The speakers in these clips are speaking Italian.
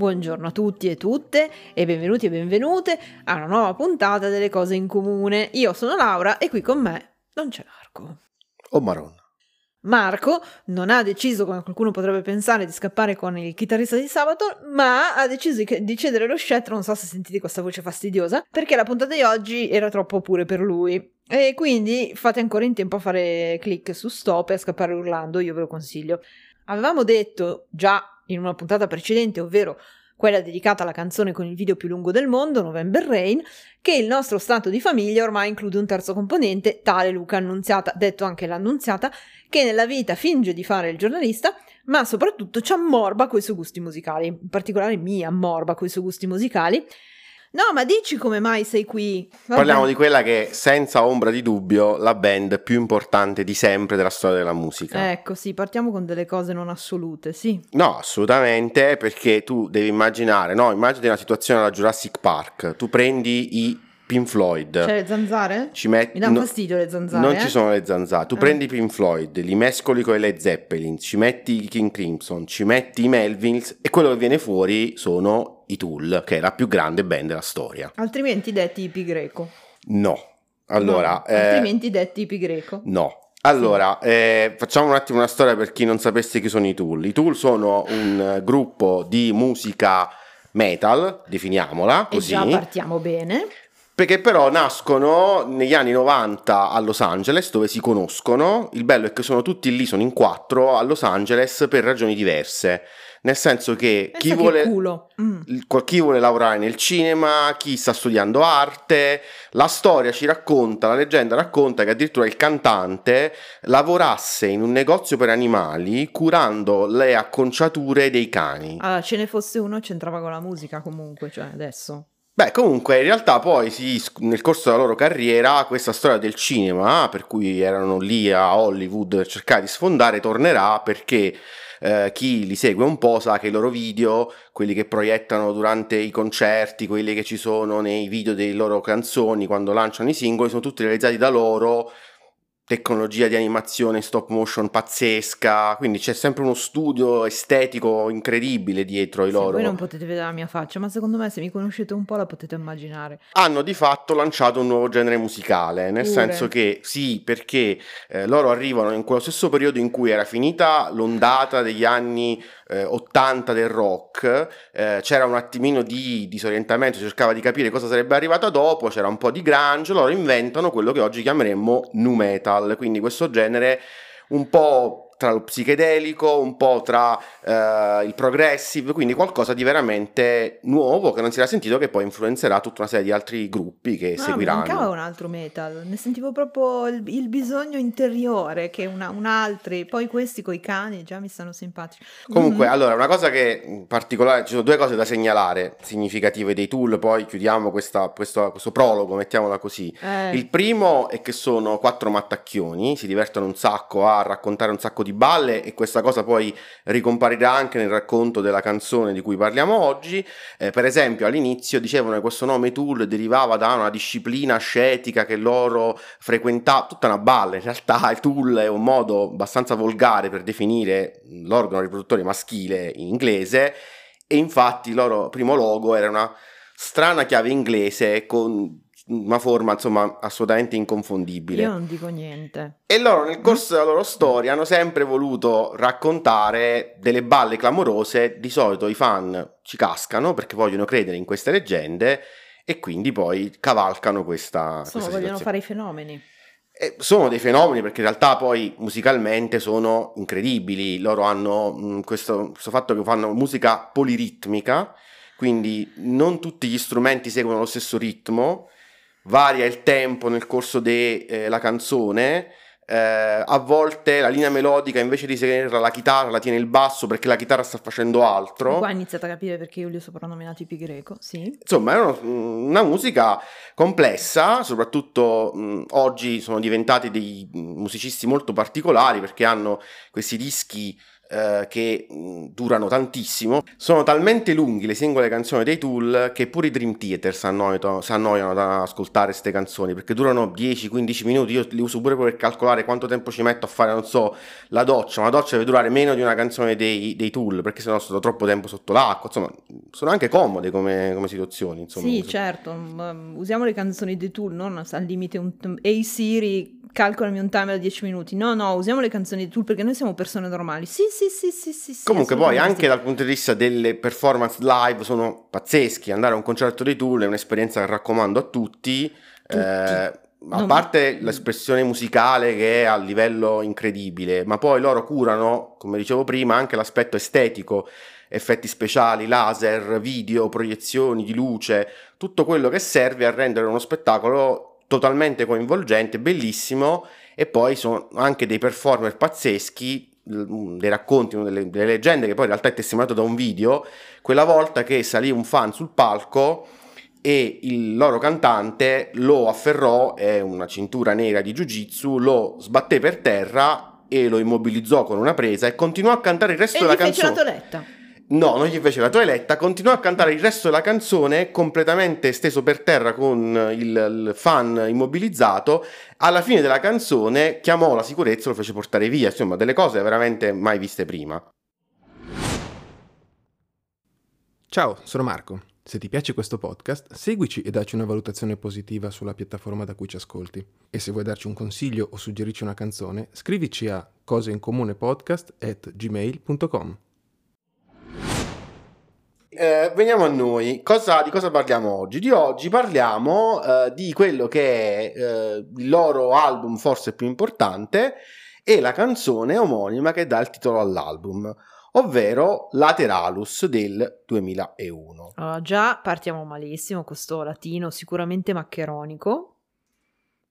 buongiorno a tutti e tutte e benvenuti e benvenute a una nuova puntata delle cose in comune. Io sono Laura e qui con me non c'è Marco. Oh Maronna. Marco non ha deciso, come qualcuno potrebbe pensare, di scappare con il chitarrista di sabato, ma ha deciso di cedere lo scettro, non so se sentite questa voce fastidiosa, perché la puntata di oggi era troppo pure per lui. E quindi fate ancora in tempo a fare clic su stop e a scappare urlando, io ve lo consiglio. Avevamo detto già in una puntata precedente, ovvero quella dedicata alla canzone con il video più lungo del mondo, November Rain, che il nostro stato di famiglia ormai include un terzo componente, tale Luca Annunziata, detto anche l'Annunziata, che nella vita finge di fare il giornalista, ma soprattutto ci ammorba coi suoi gusti musicali, in particolare mi ammorba coi suoi gusti musicali, No, ma dici come mai sei qui? Vabbè. Parliamo di quella che è senza ombra di dubbio la band più importante di sempre della storia della musica. Ecco, sì, partiamo con delle cose non assolute, sì. No, assolutamente, perché tu devi immaginare, no, immagini una situazione alla Jurassic Park, tu prendi i Pink Floyd. C'è le zanzare? Ci met... Mi danno no, fastidio le zanzare. Non eh? ci sono le zanzare. Tu eh. prendi Pink Floyd, li mescoli con le Zeppelin, ci metti i King Crimson, ci metti i Melvins e quello che viene fuori sono i Tool, che è la più grande band della storia. Altrimenti detti Pi Greco. No. Allora, no. Eh... altrimenti detti Pi Greco. No. Allora, eh, facciamo un attimo una storia per chi non sapesse chi sono i Tool. I Tool sono un gruppo di musica metal, definiamola così. E già partiamo bene perché però nascono negli anni 90 a Los Angeles dove si conoscono, il bello è che sono tutti lì, sono in quattro a Los Angeles per ragioni diverse, nel senso che chi vuole, mm. chi vuole, lavorare nel cinema, chi sta studiando arte, la storia ci racconta, la leggenda racconta che addirittura il cantante lavorasse in un negozio per animali curando le acconciature dei cani. Allora, ce ne fosse uno c'entrava con la musica comunque, cioè adesso. Beh, comunque, in realtà poi si, nel corso della loro carriera questa storia del cinema, per cui erano lì a Hollywood per cercare di sfondare, tornerà perché eh, chi li segue un po' sa che i loro video, quelli che proiettano durante i concerti, quelli che ci sono nei video delle loro canzoni quando lanciano i singoli, sono tutti realizzati da loro tecnologia di animazione stop motion pazzesca, quindi c'è sempre uno studio estetico incredibile dietro i loro. Voi non potete vedere la mia faccia, ma secondo me se mi conoscete un po' la potete immaginare. Hanno di fatto lanciato un nuovo genere musicale, nel Pure. senso che sì, perché eh, loro arrivano in quello stesso periodo in cui era finita l'ondata degli anni eh, 80 del rock, eh, c'era un attimino di disorientamento, si cercava di capire cosa sarebbe arrivato dopo, c'era un po' di grunge, loro inventano quello che oggi chiameremmo nu metal, quindi questo genere un po' tra lo psichedelico, un po' tra uh, il progressive, quindi qualcosa di veramente nuovo che non si era sentito che poi influenzerà tutta una serie di altri gruppi che no, seguiranno. Mi mancava un altro metal, ne sentivo proprio il, il bisogno interiore che una, un altri, poi questi coi cani già mi stanno simpatici. Comunque, mm-hmm. allora, una cosa che in particolare, ci sono due cose da segnalare significative dei tool, poi chiudiamo questa, questo, questo, prologo, mettiamola così. Eh. Il primo è che sono quattro mattacchioni, si divertono un sacco a raccontare un sacco di di balle e questa cosa poi ricomparirà anche nel racconto della canzone di cui parliamo oggi. Eh, per esempio all'inizio dicevano che questo nome Tool derivava da una disciplina ascetica che loro frequentavano, tutta una balla, in realtà il Tool è un modo abbastanza volgare per definire l'organo riproduttore maschile in inglese e infatti il loro primo logo era una strana chiave inglese con una forma insomma assolutamente inconfondibile. Io non dico niente. E loro nel corso della loro storia hanno sempre voluto raccontare delle balle clamorose, di solito i fan ci cascano perché vogliono credere in queste leggende e quindi poi cavalcano questa... Sono, questa vogliono fare i fenomeni. E sono dei fenomeni perché in realtà poi musicalmente sono incredibili, loro hanno mh, questo, questo fatto che fanno musica poliritmica, quindi non tutti gli strumenti seguono lo stesso ritmo, varia il tempo nel corso della eh, canzone. Eh, a volte la linea melodica invece di tenerla la chitarra la tiene il basso perché la chitarra sta facendo altro. Qua ho iniziato a capire perché io li ho soprannominati pi greco, sì. Insomma, è una, una musica complessa, soprattutto mh, oggi sono diventati dei musicisti molto particolari perché hanno questi dischi eh, che mh, durano tantissimo. Sono talmente lunghi le singole canzoni dei Tool che pure i Dream Theater si annoiano, ad ascoltare queste canzoni perché durano 10-15 minuti. Io li uso pure per calcolare quanto tempo ci metto a fare, non so, la doccia. Una doccia deve durare meno di una canzone dei, dei Tool perché sennò sto troppo tempo sotto l'acqua. Insomma, sono anche comode come, come situazioni. Insomma, sì, certo. Usiamo le canzoni dei Tool, non al limite un. Ehi Siri calcolami un timer da 10 minuti. No, no, usiamo le canzoni di Tool perché noi siamo persone normali. Sì, sì, sì, sì, sì. Comunque poi anche dal punto di vista delle performance live sono pazzeschi. Andare a un concerto dei Tool è un'esperienza che raccomando a tutti. tutti. Eh, a parte l'espressione musicale che è a livello incredibile, ma poi loro curano, come dicevo prima, anche l'aspetto estetico, effetti speciali, laser, video, proiezioni di luce, tutto quello che serve a rendere uno spettacolo totalmente coinvolgente, bellissimo e poi sono anche dei performer pazzeschi, dei racconti, delle, delle leggende che poi in realtà è testimoniato da un video, quella volta che salì un fan sul palco e il loro cantante lo afferrò, è una cintura nera di jiu-jitsu, lo sbatté per terra e lo immobilizzò con una presa e continuò a cantare il resto e della canzone. la toletta. No, non gli fece la toeletta, continuò a cantare il resto della canzone completamente steso per terra con il, il, fan immobilizzato. Alla fine della canzone chiamò la sicurezza e lo fece portare via, insomma, delle cose veramente mai viste prima. Ciao, sono Marco. Se ti piace questo podcast, seguici e dacci una valutazione positiva sulla piattaforma da cui ci ascolti. E se vuoi darci un consiglio o suggerirci una canzone, scrivici a coseincomunepodcast@gmail.com eh, veniamo a noi. Cosa, di cosa parliamo oggi? Di oggi parliamo eh, di quello che è eh, il loro album forse più importante e la canzone omonima che dà il titolo all'album, ovvero Lateralus del 2001. Uh, già partiamo malissimo, questo latino sicuramente maccheronico.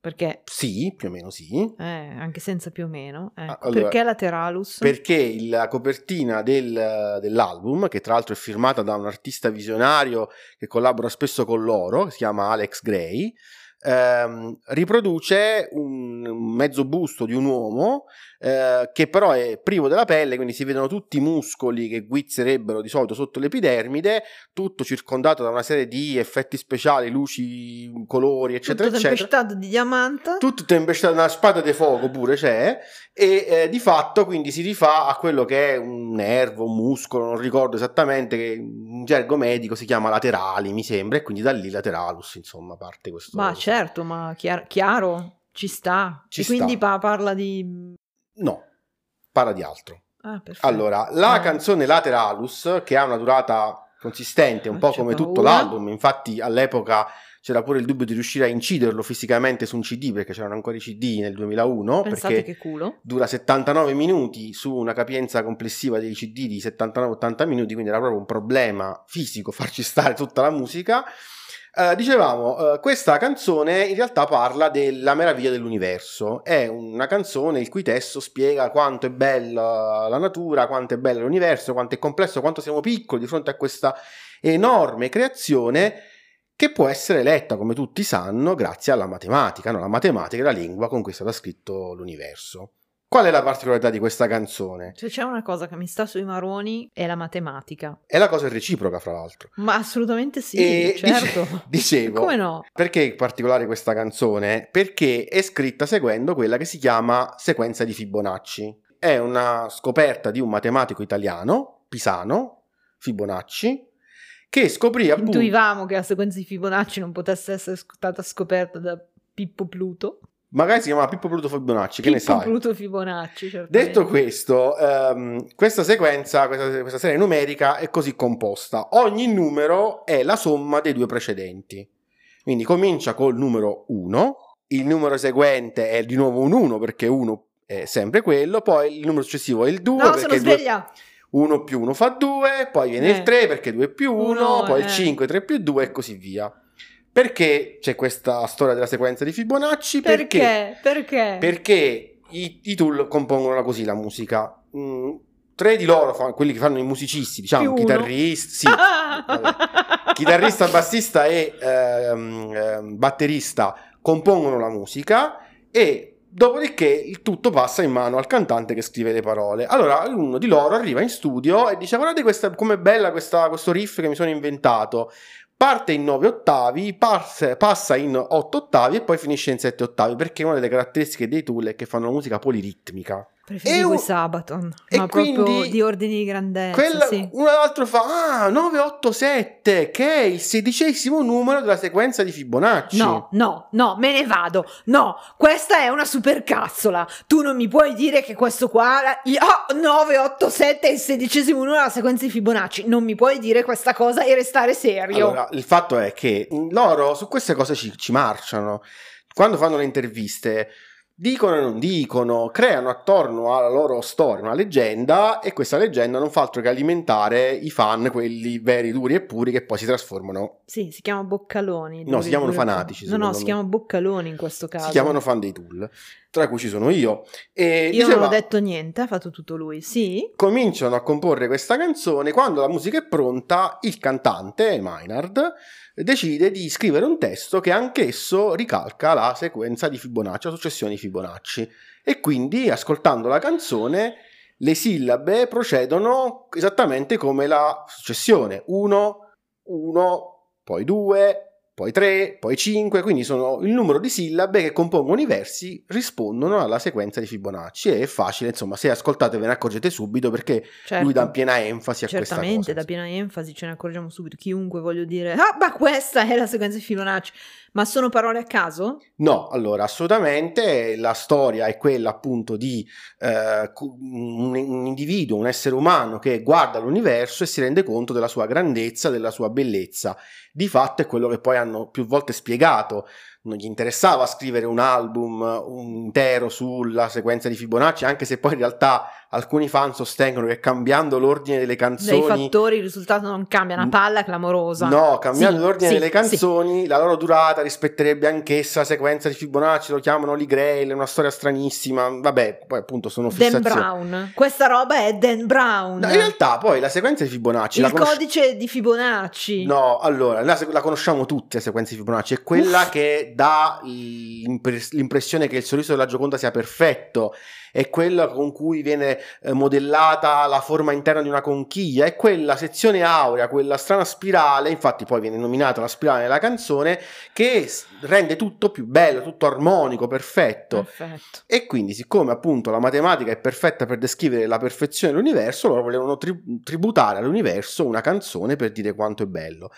Perché? Sì, più o meno sì. Eh, anche senza più o meno. Ecco. Allora, perché Lateralus? Perché la copertina del, dell'album, che tra l'altro è firmata da un artista visionario che collabora spesso con loro, si chiama Alex Gray, ehm, riproduce un mezzo busto di un uomo eh, che però è privo della pelle, quindi si vedono tutti i muscoli che guizzerebbero di solito sotto l'epidermide, tutto circondato da una serie di effetti speciali, luci, colori, eccetera, tutto eccetera. tempestato di diamante. Tutto tempestato, una spada di fuoco pure c'è, e eh, di fatto quindi si rifà a quello che è un nervo, un muscolo, non ricordo esattamente, che in gergo medico si chiama laterali, mi sembra, e quindi da lì lateralus, insomma, parte questo. Ma certo, ma chiaro, chiaro ci sta. Ci e sta. quindi pa- parla di No, parla di altro. Ah, allora, la ah. canzone Lateralus, che ha una durata consistente, un ah, po' come paura. tutto l'album, infatti all'epoca c'era pure il dubbio di riuscire a inciderlo fisicamente su un CD perché c'erano ancora i CD nel 2001 Pensate perché che dura 79 minuti su una capienza complessiva dei CD di 79-80 minuti quindi era proprio un problema fisico farci stare tutta la musica Uh, dicevamo, uh, questa canzone in realtà parla della meraviglia dell'universo. È una canzone il cui testo spiega quanto è bella la natura, quanto è bello l'universo, quanto è complesso, quanto siamo piccoli di fronte a questa enorme creazione che può essere letta, come tutti sanno, grazie alla matematica. No? La matematica è la lingua con cui è stato scritto l'universo. Qual è la particolarità di questa canzone? Se c'è una cosa che mi sta sui maroni è la matematica. E la cosa è reciproca, fra l'altro. Ma assolutamente sì, e certo. Dice, dicevo, come no? Perché è particolare questa canzone? Perché è scritta seguendo quella che si chiama sequenza di Fibonacci. È una scoperta di un matematico italiano, Pisano, Fibonacci, che scoprì appunto... Intuivamo che la sequenza di Fibonacci non potesse essere stata scoperta da Pippo Pluto. Magari si chiama Pippo Pluto Fibonacci, che Pippo ne sai? Pippo Pluto Fibonacci, certamente. Detto questo, um, questa sequenza, questa, questa, serie numerica è così composta. Ogni numero è la somma dei due precedenti. Quindi comincia col numero 1, il numero seguente è di nuovo un 1 perché 1 è sempre quello, poi il numero successivo è il 2 no, perché sono 1 più 1 fa 2, poi viene eh. il 3 perché 2 più 1, poi eh. il 5, 3 più 2 e così via. Perché c'è questa storia della sequenza di Fibonacci? Perché? Perché? Perché i, i tool compongono così la musica. Mm, tre di loro, quelli che fanno i musicisti, diciamo, chitarristi, sì, chitarrista, bassista e ehm, ehm, batterista compongono la musica e Dopodiché il tutto passa in mano al cantante che scrive le parole. Allora uno di loro arriva in studio e dice guardate questa, com'è bella questa, questo riff che mi sono inventato. Parte in 9 ottavi, passa, in 8 ottavi e poi finisce in 7 ottavi perché una delle caratteristiche dei tool è che fanno musica poliritmica. Preferivo i Sabaton, ma proprio di ordini di grandezza. Quella, sì. Un altro fa, ah, 987, che è il sedicesimo numero della sequenza di Fibonacci. No, no, no, me ne vado. No, questa è una supercazzola. Tu non mi puoi dire che questo qua, oh, 987 è il sedicesimo numero della sequenza di Fibonacci. Non mi puoi dire questa cosa e restare serio. Allora, il fatto è che loro su queste cose ci, ci marciano. Quando fanno le interviste dicono e non dicono, creano attorno alla loro storia una leggenda e questa leggenda non fa altro che alimentare i fan, quelli veri, duri e puri che poi si trasformano. Sì, si chiamano boccaloni. No, si chiamano fanatici. No, no, si chiamano boccaloni in questo caso. Si chiamano fan dei tool, tra cui ci sono io. E io diceva, non ho detto niente, ha fatto tutto lui, sì. Cominciano a comporre questa canzone, quando la musica è pronta, il cantante, Maynard, decide di scrivere un testo che anch'esso ricalca la sequenza di Fibonacci, la successione di Fibonacci. E quindi, ascoltando la canzone, le sillabe procedono esattamente come la successione. 1, 1, poi 2, poi 3, poi 5, quindi sono il numero di sillabe che compongono i versi rispondono alla sequenza di Fibonacci. È facile, insomma, se ascoltate ve ne accorgete subito perché certo. lui dà piena enfasi a questa cosa. Certamente, da piena enfasi ce ne accorgiamo subito. Chiunque voglio dire, ah, ma questa è la sequenza di Fibonacci. Ma sono parole a caso? No, allora assolutamente la storia è quella appunto di eh, un, un, individuo, un essere umano che guarda l'universo e si rende conto della sua grandezza, della sua bellezza. Di fatto è quello che poi hanno più volte spiegato non gli interessava scrivere un album intero sulla sequenza di Fibonacci, anche se poi in realtà alcuni fan sostengono che cambiando l'ordine delle canzoni... Dei fattori il risultato non cambia, una palla clamorosa. No, cambiando sì, l'ordine sì, delle canzoni, sì. la loro durata rispetterebbe anch'essa la sequenza di Fibonacci, lo chiamano Lee Grail, è una storia stranissima, vabbè, poi appunto sono fissazioni. Dan Brown, questa roba è Dan Brown. No, in realtà poi la sequenza di Fibonacci... Il conosci- codice di Fibonacci. No, allora, la, la conosciamo tutte la sequenza di Fibonacci, è quella Uff. che dà l'impressione che il sorriso della Gioconda sia perfetto, è quella con cui viene eh, modellata la forma interna di una conchiglia, è quella sezione aurea, quella strana spirale, infatti poi viene nominata la spirale nella canzone, che rende tutto più bello, tutto armonico, perfetto. perfetto. E quindi, siccome appunto la matematica è perfetta per descrivere la perfezione dell'universo, loro volevano tri- tributare all'universo una canzone per dire quanto è bello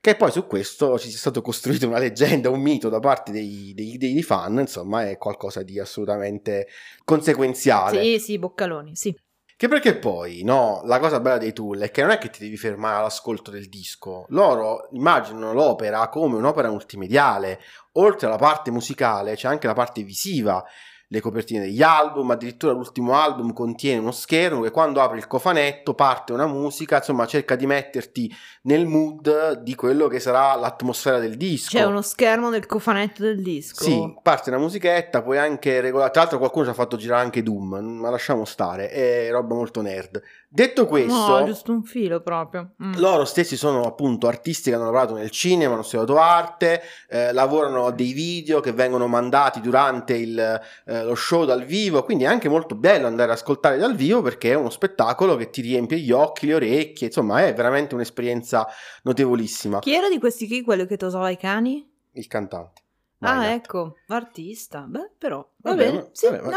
che poi su questo ci sia stato costruito una leggenda, un mito da parte dei, dei, dei, fan, insomma è qualcosa di assolutamente conseguenziale. Sì, sì, boccaloni, sì. Che perché poi, no, la cosa bella dei tool è che non è che ti devi fermare all'ascolto del disco, loro immaginano l'opera come un'opera multimediale, oltre alla parte musicale c'è anche la parte visiva, le copertine degli album, addirittura l'ultimo album contiene uno schermo che quando apri il cofanetto parte una musica, insomma cerca di metterti nel mood di quello che sarà l'atmosfera del disco. C'è uno schermo nel cofanetto del disco. Sì, parte una musichetta, puoi anche regolare, tra l'altro qualcuno ci ha fatto girare anche Doom, ma lasciamo stare, è roba molto nerd. Detto questo, no, giusto un filo proprio. Mm. Loro stessi sono appunto artisti che hanno lavorato nel cinema, hanno studiato arte, eh, lavorano a dei video che vengono mandati durante il, eh, lo show dal vivo, quindi è anche molto bello andare ad ascoltare dal vivo perché è uno spettacolo che ti riempie gli occhi, le orecchie, insomma è veramente un'esperienza notevolissima. Chi era di questi qui quello che tosava i cani? Il cantante. Ah, ecco, artista. Beh, però va, va bene. bene. Sì, vabbè, no,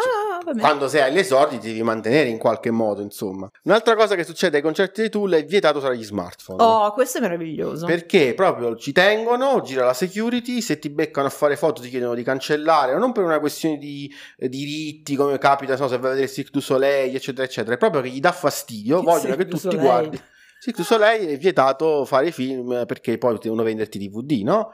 va bene. Quando sei agli esordi ti devi mantenere in qualche modo, insomma. Un'altra cosa che succede ai concerti di Tool è vietato tra gli smartphone. Oh, questo è meraviglioso. Perché proprio ci tengono, gira la security, se ti beccano a fare foto ti chiedono di cancellare, non per una questione di eh, diritti, come capita, so, se vai a vedere Cirque du Soleil, eccetera, eccetera, è proprio che gli dà fastidio, vogliono che tu ti guardi. Cirque du Soleil è vietato fare film perché poi devono venderti DVD, no?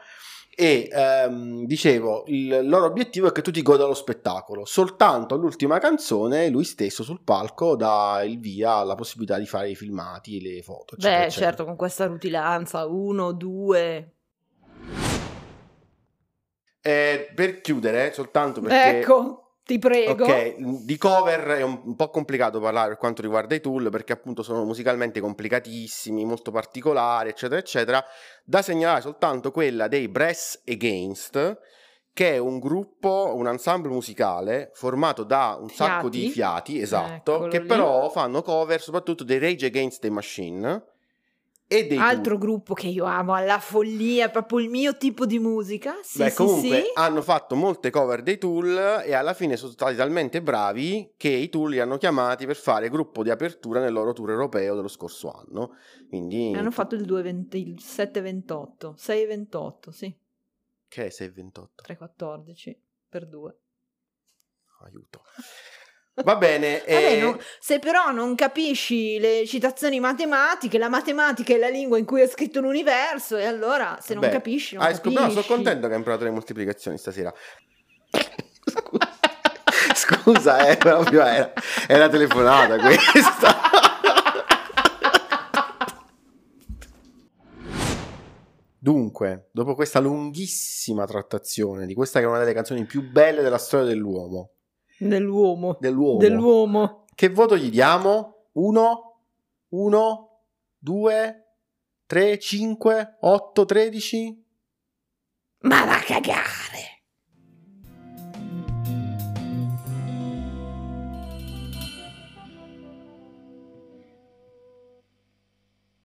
E ehm, dicevo il loro obiettivo è che tu ti goda lo spettacolo. Soltanto all'ultima canzone lui stesso sul palco dà il via alla possibilità di fare i filmati le foto eccetera, beh eccetera. certo con questa rutilanza uno due. Eh, per chiudere soltanto perché ecco ti prego. Ok, di cover è un, un, po' complicato parlare per quanto riguarda i tool perché appunto sono musicalmente complicatissimi, molto particolari, eccetera, eccetera. Da segnalare soltanto quella dei Brass Against che è un gruppo, un ensemble musicale formato da un fiati. sacco di fiati, esatto, Eccolo che lì. però fanno cover soprattutto dei Rage Against the Machine e dei Altro tour. gruppo che io amo alla follia, proprio il mio tipo di musica. Sì, Beh, sì, comunque sì. hanno fatto molte cover dei Tool e alla fine sono stati talmente bravi che i Tool li hanno chiamati per fare gruppo di apertura nel loro tour europeo dello scorso anno. Quindi... Hanno fatto il, 220, il 728, 628, sì. Che è 628? 314 per 2. Aiuto. Va bene. Vabbè, no, se però non capisci le citazioni matematiche, la matematica è la lingua in cui è scritto l'universo, e allora se non Beh, capisci, non capisci. Scop- no, sono contento che hai imparato le moltiplicazioni stasera. Scusa, Scusa eh, proprio era, era telefonata questa. Dunque, dopo questa lunghissima trattazione di questa che è una delle canzoni più belle della storia dell'uomo. Dell'uomo. Dell'uomo. Dell'uomo. Che voto gli diamo? 1, 1, 2, 3, 5, 8, 13? Ma va a cagare!